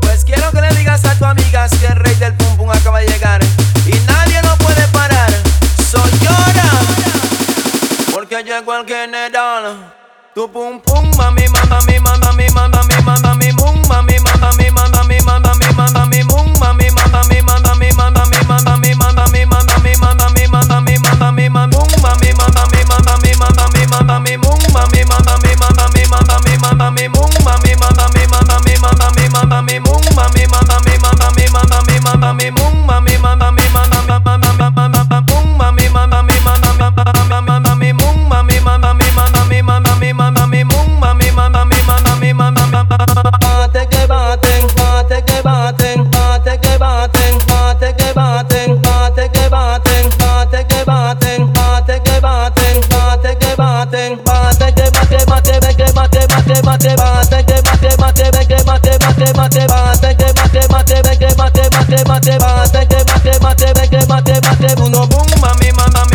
Pues quiero que le digas a tu amigas que igual que Nedal. Tu pum pum, mami, mami, mami, mami, mami, mami, mami, mami, mami, mami, mami, mami, mami, mami, mami, mami, mami, Uno boom, mami, mami.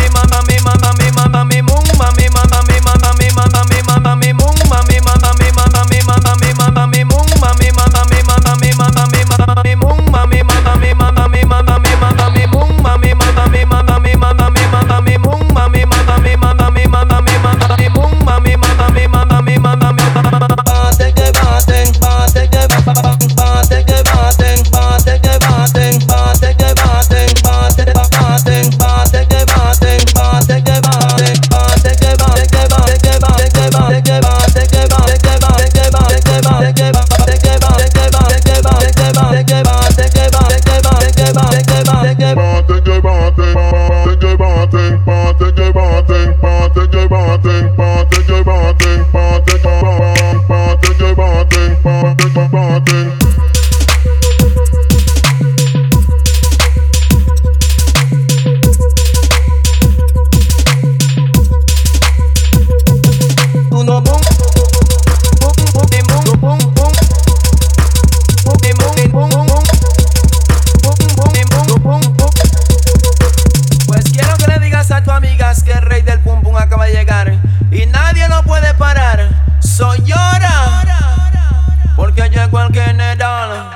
que llegó el general.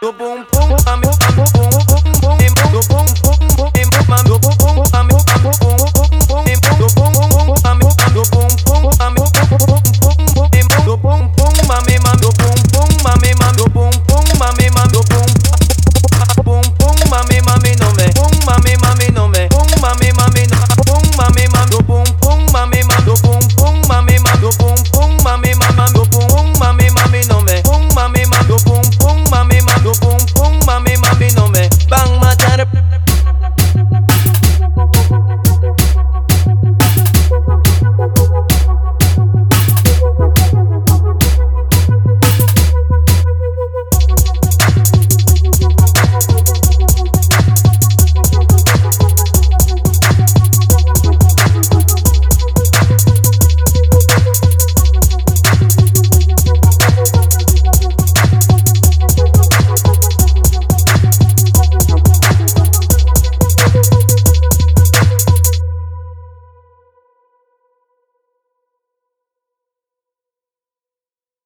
Tu pum pum, a mi pum pum pum pum.